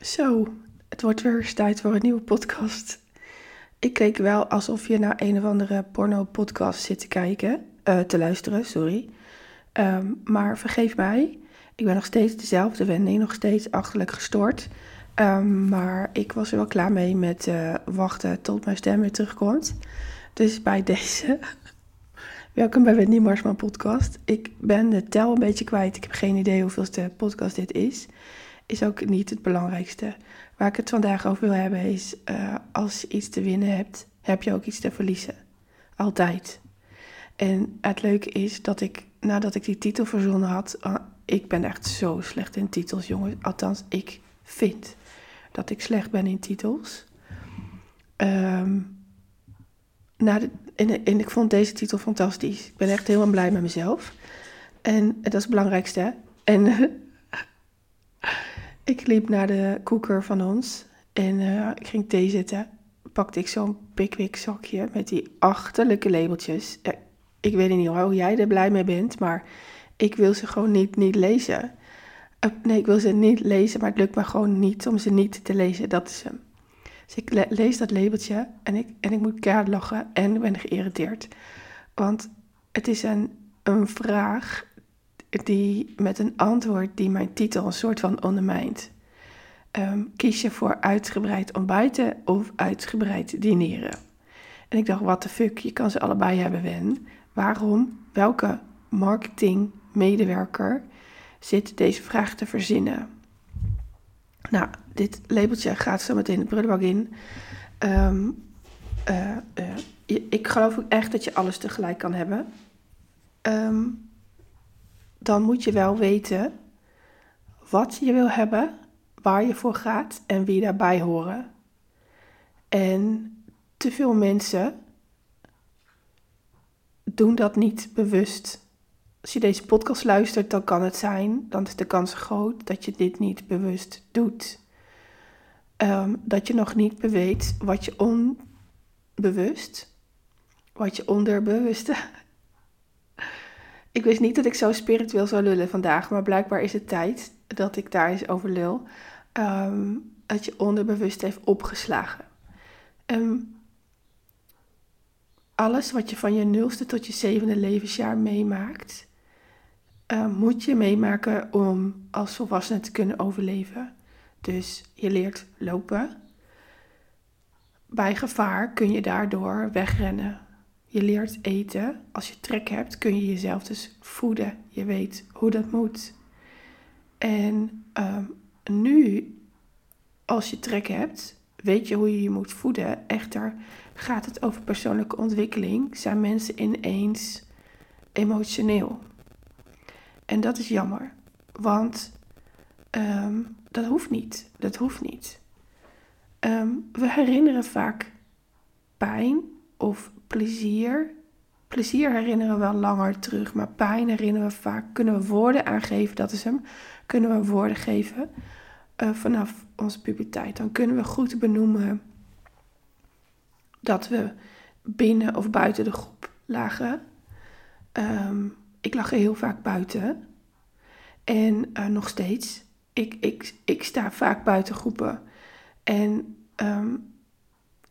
Zo, het wordt weer eens tijd voor een nieuwe podcast. Ik keek wel alsof je naar een of andere porno-podcast zit te kijken, eh, te luisteren, sorry. Ehm, maar vergeef mij, ik ben nog steeds dezelfde Wendy, nog steeds achterlijk gestoord. Ehm, maar ik was er wel klaar mee met uh, wachten tot mijn stem weer terugkomt. Dus bij deze, welkom bij Wendy Marsman podcast. Ik ben de tel een beetje kwijt, ik heb geen idee hoeveelste podcast dit is is ook niet het belangrijkste. Waar ik het vandaag over wil hebben is, uh, als je iets te winnen hebt, heb je ook iets te verliezen. Altijd. En het leuke is dat ik, nadat ik die titel verzonnen had, uh, ik ben echt zo slecht in titels, jongens. Althans, ik vind dat ik slecht ben in titels. Um, nou, de, en, en, ik vond deze titel fantastisch. Ik ben echt helemaal blij met mezelf. En dat is het belangrijkste. En Ik liep naar de koeker van ons en uh, ik ging thee zetten. Pakte ik zo'n Pickwick zakje met die achterlijke labeltjes. Uh, ik weet niet hoe jij er blij mee bent, maar ik wil ze gewoon niet, niet lezen. Uh, nee, ik wil ze niet lezen, maar het lukt me gewoon niet om ze niet te lezen. Dat is hem. Dus ik le lees dat labeltje en ik, en ik moet keihard lachen en ben geïrriteerd. Want het is een, een vraag die met een antwoord die mijn titel een soort van ondermijnt. Um, kies je voor uitgebreid ontbijten of uitgebreid dineren? En ik dacht, what the fuck, je kan ze allebei hebben, Wen. Waarom, welke marketingmedewerker zit deze vraag te verzinnen? Nou, dit labeltje gaat zo meteen de prullenbak in. Um, uh, uh, ik geloof ook echt dat je alles tegelijk kan hebben. Um, dan moet je wel weten wat je wil hebben, waar je voor gaat en wie daarbij horen. En te veel mensen doen dat niet bewust. Als je deze podcast luistert, dan kan het zijn, dan is de kans groot dat je dit niet bewust doet. Um, dat je nog niet beweet wat je onbewust, wat je onderbewuste ik wist niet dat ik zo spiritueel zou lullen vandaag, maar blijkbaar is het tijd dat ik daar eens over lul. Um, dat je onderbewust heeft opgeslagen. Um, alles wat je van je nulste tot je zevende levensjaar meemaakt, uh, moet je meemaken om als volwassene te kunnen overleven. Dus je leert lopen. Bij gevaar kun je daardoor wegrennen. Je leert eten. Als je trek hebt, kun je jezelf dus voeden. Je weet hoe dat moet. En um, nu, als je trek hebt, weet je hoe je je moet voeden. Echter gaat het over persoonlijke ontwikkeling. Zijn mensen ineens emotioneel. En dat is jammer. Want um, dat hoeft niet. Dat hoeft niet. Um, we herinneren vaak pijn of plezier. Plezier herinneren we wel langer terug, maar pijn herinneren we vaak. Kunnen we woorden aangeven, dat is hem. Kunnen we woorden geven uh, vanaf onze puberteit. Dan kunnen we goed benoemen dat we binnen of buiten de groep lagen. Um, ik lag heel vaak buiten. En uh, nog steeds. Ik, ik, ik sta vaak buiten groepen. En um,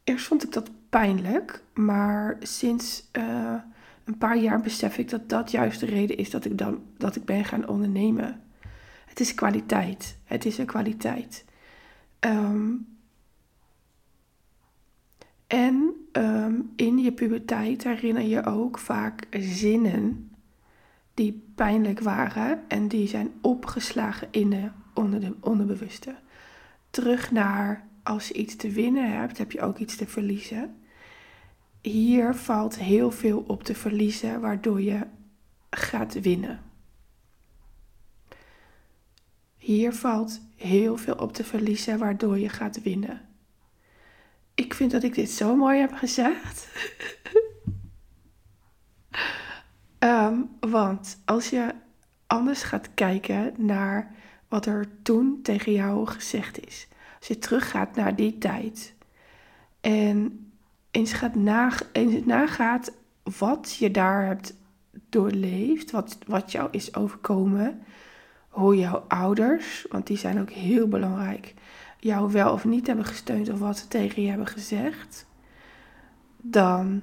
eerst vond ik dat pijnlijk. Maar sinds uh, een paar jaar besef ik dat dat juist de reden is dat ik, dan, dat ik ben gaan ondernemen. Het is kwaliteit. Het is een kwaliteit. Um, en um, in je puberteit herinner je ook vaak zinnen die pijnlijk waren en die zijn opgeslagen in de, onder de onderbewuste. Terug naar als je iets te winnen hebt, heb je ook iets te verliezen. Hier valt heel veel op te verliezen, waardoor je gaat winnen. Hier valt heel veel op te verliezen, waardoor je gaat winnen. Ik vind dat ik dit zo mooi heb gezegd. um, want als je anders gaat kijken naar wat er toen tegen jou gezegd is als je teruggaat naar die tijd en eens, gaat na, eens nagaat wat je daar hebt doorleefd, wat, wat jou is overkomen, hoe jouw ouders, want die zijn ook heel belangrijk, jou wel of niet hebben gesteund of wat ze tegen je hebben gezegd, dan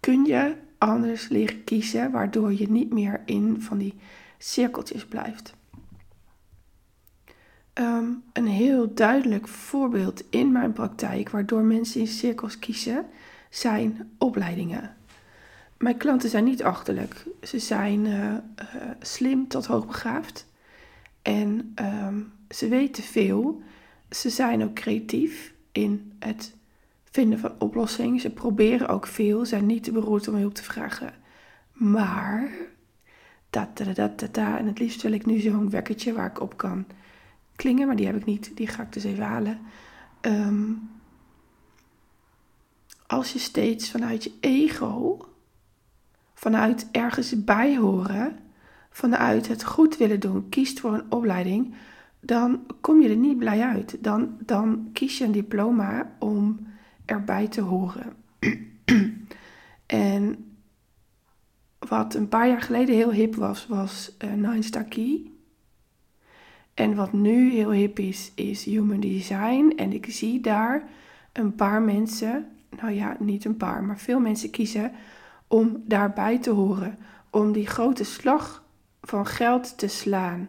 kun je anders leren kiezen, waardoor je niet meer in van die cirkeltjes blijft. Ehm, een heel duidelijk voorbeeld in mijn praktijk waardoor mensen in cirkels kiezen, zijn opleidingen. Mijn klanten zijn niet achterlijk. Ze zijn uh, slim tot hoogbegaafd. En ehm, ze weten veel. Ze zijn ook creatief in het vinden van oplossingen. Ze proberen ook veel, zijn niet te beroerd om hulp te vragen. Maar, da, da, da, da, da, en het liefst wil ik nu zo'n wekkertje waar ik op kan klingen, maar die heb ik niet. Die ga ik dus even halen. Ehm, als je steeds vanuit je ego, vanuit ergens bijhoren, vanuit het goed willen doen, kiest voor een opleiding, dan kom je er niet blij uit. Dan, dan kies je een diploma om erbij te horen. en wat een paar jaar geleden heel hip was, was uh, Nine Star Key. En wat nu heel hip is, is Human Design. En ik zie daar een paar mensen, nou ja, niet een paar, maar veel mensen kiezen om daarbij te horen. Om die grote slag van geld te slaan.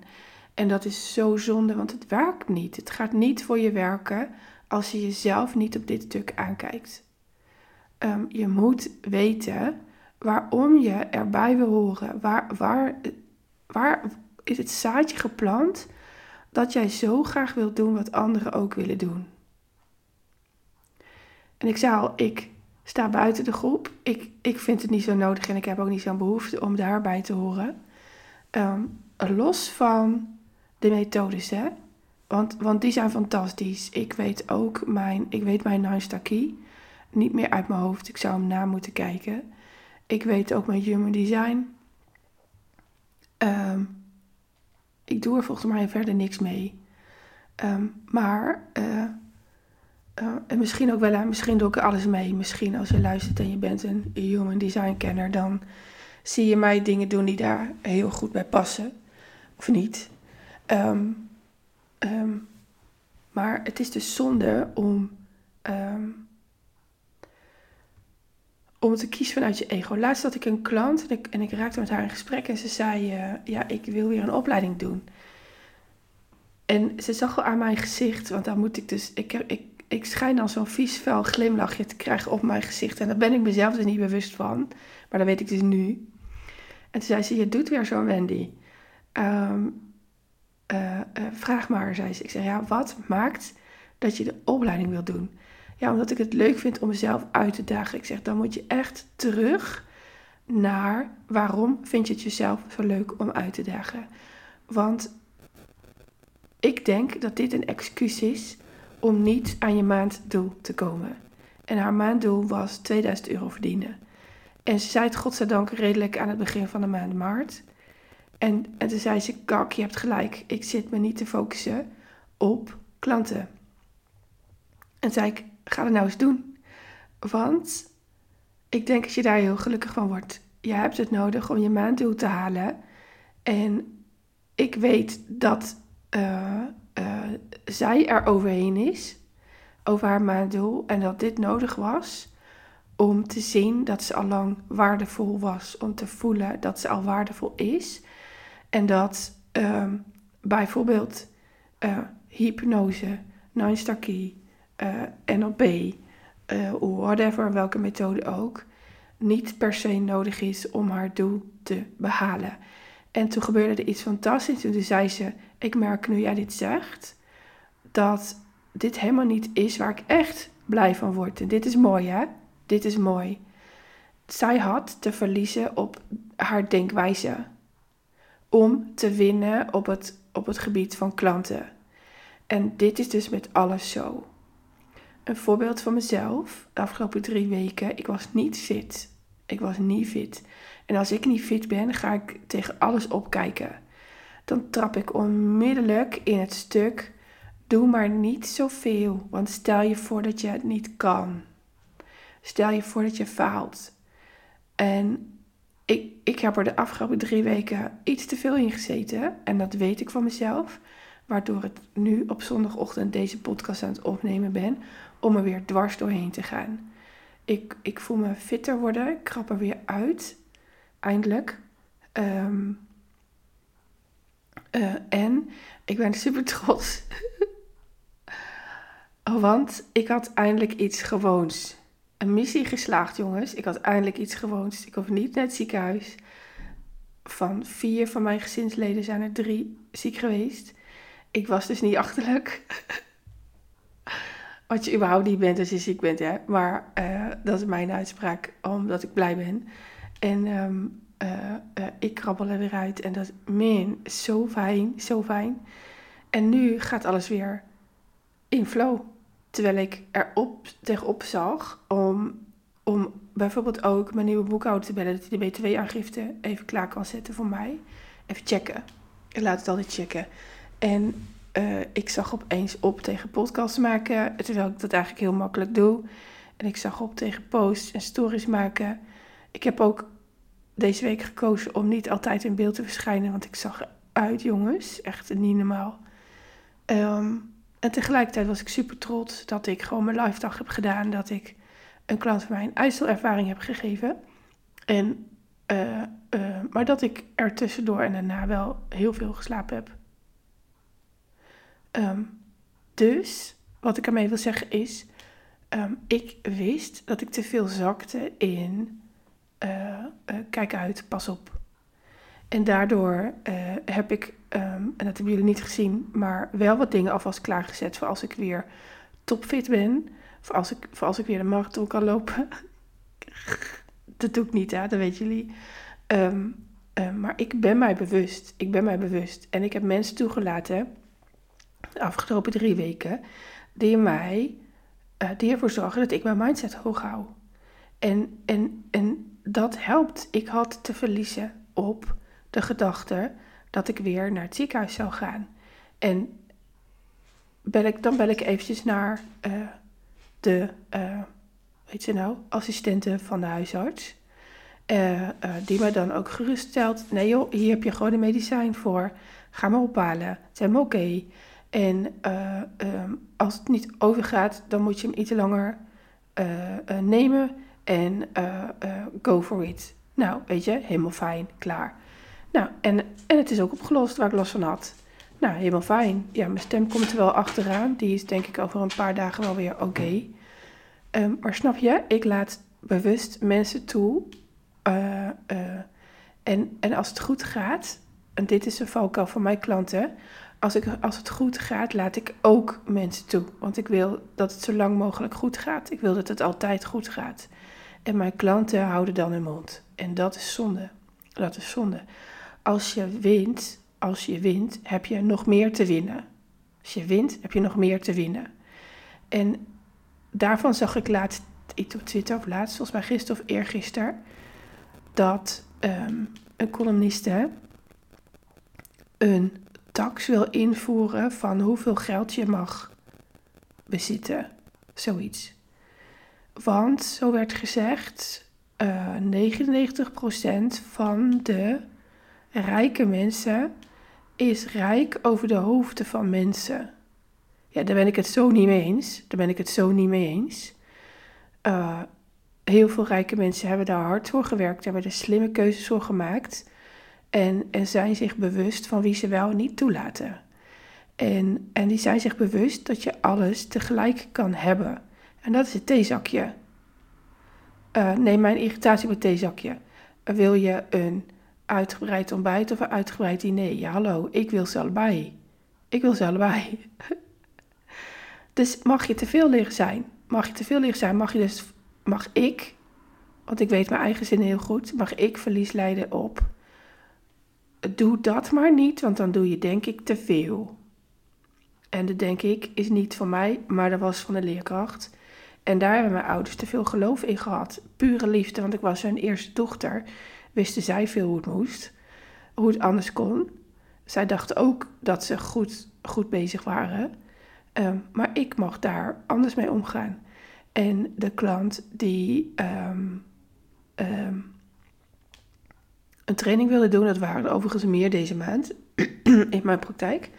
En dat is zo zonde, want het werkt niet. Het gaat niet voor je werken als je jezelf niet op dit stuk aankijkt. Um, je moet weten waarom je erbij wil horen. Waar, waar, waar is het zaadje geplant dat jij zo graag wilt doen wat anderen ook willen doen? En ik zei al, ik sta buiten de groep. Ik, ik vind het niet zo nodig en ik heb ook niet zo'n behoefte om daarbij te horen. Um, los van de methodes, hè. Want, want die zijn fantastisch. Ik weet ook mijn, ik weet mijn. Niet meer uit mijn hoofd. Ik zou hem na moeten kijken. Ik weet ook mijn Human Design. Um, ik doe er volgens mij verder niks mee. Um, maar, uh, uh, en misschien ook wel, misschien doe ik er alles mee. Misschien als je luistert en je bent een Human Design kenner, dan zie je mij dingen doen die daar heel goed bij passen. Of niet. Um, Um, maar het is dus zonde om, om te kiezen vanuit je ego. Laatst had ik een klant en ik, en ik raakte met haar in gesprek en ze zei: uh, Ja, ik wil weer een opleiding doen. En ze zag al aan mijn gezicht, want dan moet ik dus. Ik, ik, ik schijn dan zo'n vies vuil glimlachje te krijgen op mijn gezicht. En daar ben ik mezelf dus niet bewust van. Maar dat weet ik dus nu. En toen zei ze: Je doet weer zo'n Wendy. Um, uh, vraag maar, zei ze. Ik zeg, ja, wat maakt dat je de opleiding wil doen? Ja, omdat ik het leuk vind om mezelf uit te dagen. Ik zeg, dan moet je echt terug naar waarom vind je het jezelf zo leuk om uit te dagen. Want ik denk dat dit een excuus is om niet aan je maanddoel te komen. En haar maanddoel was 2000 euro verdienen. En ze zei het godzijdank redelijk aan het begin van de maand maart. En, en toen zei ze, kak, je hebt gelijk. Ik zit me niet te focussen op klanten. En zei ik, ga dat nou eens doen. Want ik denk dat je daar heel gelukkig van wordt. Je hebt het nodig om je maanddoel te halen. En ik weet dat uh, uh, zij er overheen is, over haar maanddoel. En dat dit nodig was om te zien dat ze al lang waardevol was. Om te voelen dat ze al waardevol is. En dat uh, bijvoorbeeld uh, hypnose, key, uh, NLP, uh, whatever, welke methode ook, niet per se nodig is om haar doel te behalen. En toen gebeurde er iets fantastisch. En toen zei ze: Ik merk nu jij dit zegt, dat dit helemaal niet is waar ik echt blij van word. En dit is mooi, hè? Dit is mooi. Zij had te verliezen op haar denkwijze om te winnen op het, op het gebied van klanten. En dit is dus met alles zo. Een voorbeeld van mezelf, de afgelopen drie weken, ik was niet fit. Ik was niet fit. En als ik niet fit ben, ga ik tegen alles opkijken. Dan trap ik onmiddellijk in het stuk. Doe maar niet zoveel, want stel je voor dat je het niet kan. Stel je voor dat je faalt. En ik, ik heb er de afgelopen drie weken iets te veel in gezeten. En dat weet ik van mezelf. Waardoor ik nu op zondagochtend deze podcast aan het opnemen ben. Om er weer dwars doorheen te gaan. Ik, ik voel me fitter worden. Ik krap er weer uit. Eindelijk. Ehm, eh, en ik ben super trots. Want ik had eindelijk iets gewoons. Een missie geslaagd, jongens. Ik had eindelijk iets gewoons. Ik hoef niet naar het ziekenhuis. Van vier van mijn gezinsleden zijn er drie ziek geweest. Ik was dus niet achterlijk. Wat je überhaupt niet bent als je ziek bent, hè. Maar uh, dat is mijn uitspraak, omdat ik blij ben. En um, uh, uh, ik krabbel er weer uit. En dat, man, zo fijn, zo fijn. En nu gaat alles weer in flow. Terwijl ik erop tegenop zag om, om bijvoorbeeld ook mijn nieuwe boekhouder te bellen. Dat hij de BTW-aangifte even klaar kan zetten voor mij. Even checken. Ik laat het altijd checken. En uh, ik zag opeens op tegen podcast maken. Terwijl ik dat eigenlijk heel makkelijk doe. En ik zag op tegen posts en stories maken. Ik heb ook deze week gekozen om niet altijd in beeld te verschijnen. Want ik zag eruit, jongens. Echt niet normaal. Um, en tegelijkertijd was ik super trots dat ik gewoon mijn live dag heb gedaan. Dat ik een klant van mij een ijzelervaring heb gegeven. En, uh, uh, maar dat ik er tussendoor en daarna wel heel veel geslapen heb. Um, dus wat ik ermee wil zeggen is, um, ik wist dat ik te veel zakte in uh, kijk uit, pas op. En daardoor heb ik Um, en dat hebben jullie niet gezien, maar wel wat dingen alvast klaargezet voor als ik weer topfit ben. Voor als ik, voor als ik weer de marathon kan lopen. dat doe ik niet, hè, dat weten jullie. Maar ik ben mij bewust. Ik ben mij bewust. En ik heb mensen toegelaten, de afgelopen drie weken, die mij, uh, die ervoor zorgen dat ik mijn mindset hoog hou. En, en, en dat helpt. Ik had te verliezen op de gedachte dat ik weer naar het ziekenhuis zou gaan. En bel ik, dan bel ik eventjes naar uh, de, weet je nou, assistente van de huisarts. Die mij dan ook geruststelt. Nee joh, hier heb je gewoon de medicijn voor. Ga maar ophalen. Het is oké. En um, als het niet overgaat, dan moet je hem iets langer nemen. En go for it. Nou, weet je, helemaal fijn, klaar. Nou, en, en het is ook opgelost waar ik last van had. Nou, helemaal fijn. Ja, mijn stem komt er wel achteraan. Die is denk ik over een paar dagen wel weer oké. Um, maar snap je, ik laat bewust mensen toe. En, en als het goed gaat, en dit is een valkuil van mijn klanten. Als, ik, als het goed gaat, laat ik ook mensen toe. Want ik wil dat het zo lang mogelijk goed gaat. Ik wil dat het altijd goed gaat. En mijn klanten houden dan hun mond. En dat is zonde. Dat is zonde als je wint, als je wint, heb je nog meer te winnen. Als je wint, heb je nog meer te winnen. En daarvan zag ik laatst, iets op Twitter of laatst, volgens mij gisteren of eergisteren, dat um, een columniste een tax wil invoeren van hoeveel geld je mag bezitten. Zoiets. Want, zo werd gezegd, uh, eh, 99% van de rijke mensen is rijk over de hoofden van mensen. Ja, daar ben ik het zo niet mee eens. Daar ben ik het zo niet mee eens. Uh, heel veel rijke mensen hebben daar hard voor gewerkt, hebben er slimme keuzes voor gemaakt. En, en zijn zich bewust van wie ze wel niet toelaten. En, en die zijn zich bewust dat je alles tegelijk kan hebben. En dat is het theezakje. Uh, neem mijn irritatie op het theezakje. wil je een uitgebreid ontbijt of een uitgebreid diner. Ja, hallo, ik wil ze allebei. Ik wil ze allebei. dus mag je te veel liggen zijn? Mag je te veel liggen zijn? Mag je dus, mag ik, want ik weet mijn eigen zin heel goed, mag ik verlies leiden op? Doe dat maar niet, want dan doe je denk ik te veel. En dat denk ik is niet van mij, maar dat was van de leerkracht. En daar hebben mijn ouders te veel geloof in gehad. Pure liefde, want ik was hun eerste dochter wisten zij veel hoe het moest, hoe het anders kon. Zij dachten ook dat ze goed, goed bezig waren. Um, maar ik mocht daar anders mee omgaan. En de klant die um, um, een training wilde doen, dat waren er overigens meer deze maand in mijn praktijk.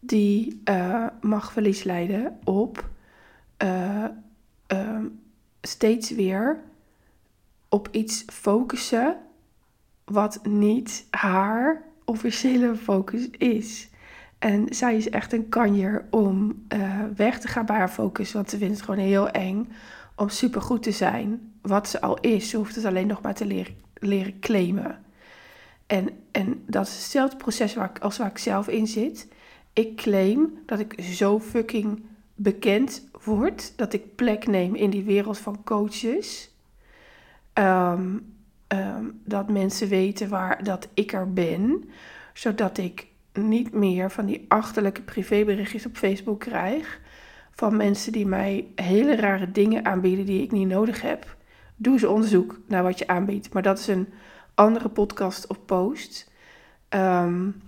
die uh, mag verlies leiden op uh, steeds weer op iets focussen wat niet haar officiële focus is. En zij is echt een kanjer om uh, weg te gaan bij haar focus, want ze vindt het gewoon heel eng om supergoed te zijn. Wat ze al is, ze hoeft het alleen nog maar te leren, leren claimen. En, en dat is hetzelfde proces waar ik, als waar ik zelf in zit. Ik claim dat ik zo fucking bekend word, dat ik plek neem in die wereld van coaches. Um, um, dat mensen weten waar dat ik er ben, zodat ik niet meer van die achterlijke privéberichtjes op Facebook krijg van mensen die mij hele rare dingen aanbieden die ik niet nodig heb. Doe eens onderzoek naar wat je aanbiedt, maar dat is een andere podcast of post. Um,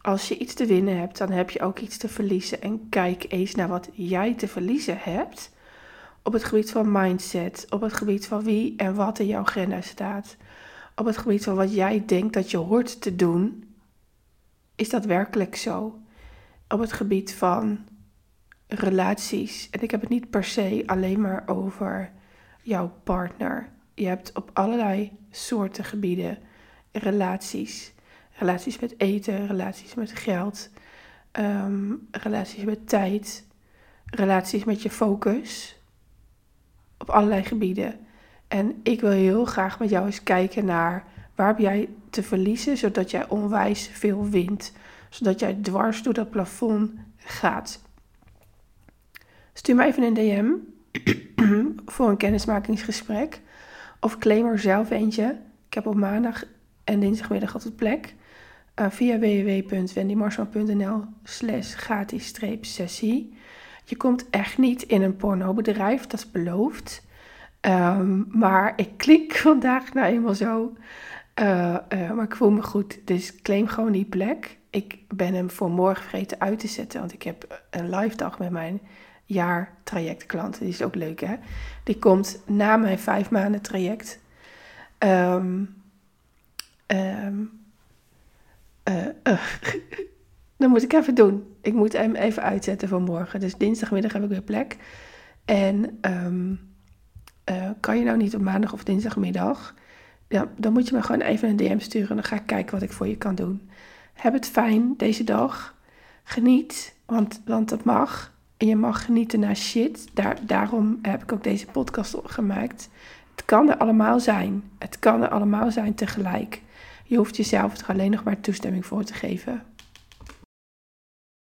als je iets te winnen hebt, dan heb je ook iets te verliezen. En kijk eens naar wat jij te verliezen hebt op het gebied van mindset, op het gebied van wie en wat in jouw agenda staat, op het gebied van wat jij denkt dat je hoort te doen. Is dat werkelijk zo? Op het gebied van relaties. En ik heb het niet per se alleen maar over jouw partner. Je hebt op allerlei soorten gebieden relaties. Relaties met eten, relaties met geld, ehm, relaties met tijd, relaties met je focus. Op allerlei gebieden. En ik wil heel graag met jou eens kijken naar waar heb jij te verliezen, zodat jij onwijs veel wint. Zodat jij dwars door dat plafond gaat. Stuur me even een DM voor een kennismakingsgesprek. Of claim er zelf eentje. Ik heb op maandag en dinsdagmiddag altijd plek. Uh, via www.wendymarsman.nl slash gratis-sessie. Je komt echt niet in een pornobedrijf, dat is beloofd. Um, maar ik klink vandaag nou eenmaal zo. Uh, uh, maar ik voel me goed, dus claim gewoon die plek. Ik ben hem voor morgen vergeten uit te zetten, want ik heb een live dag met mijn jaartrajectklant. Die is ook leuk, hè? Die komt na mijn vijf maanden traject. Um, um, uh, uh. dat moet ik even doen. Ik moet hem even uitzetten voor morgen. Dus dinsdagmiddag heb ik weer plek. En um, uh, kan je nou niet op maandag of dinsdagmiddag? Ja, dan moet je me gewoon even een DM sturen. En dan ga ik kijken wat ik voor je kan doen. Heb het fijn deze dag. Geniet, want, want dat mag. En je mag genieten naar shit. Daar, daarom heb ik ook deze podcast gemaakt. Het kan er allemaal zijn. Het kan er allemaal zijn tegelijk. Je hoeft jezelf er alleen nog maar toestemming voor te geven.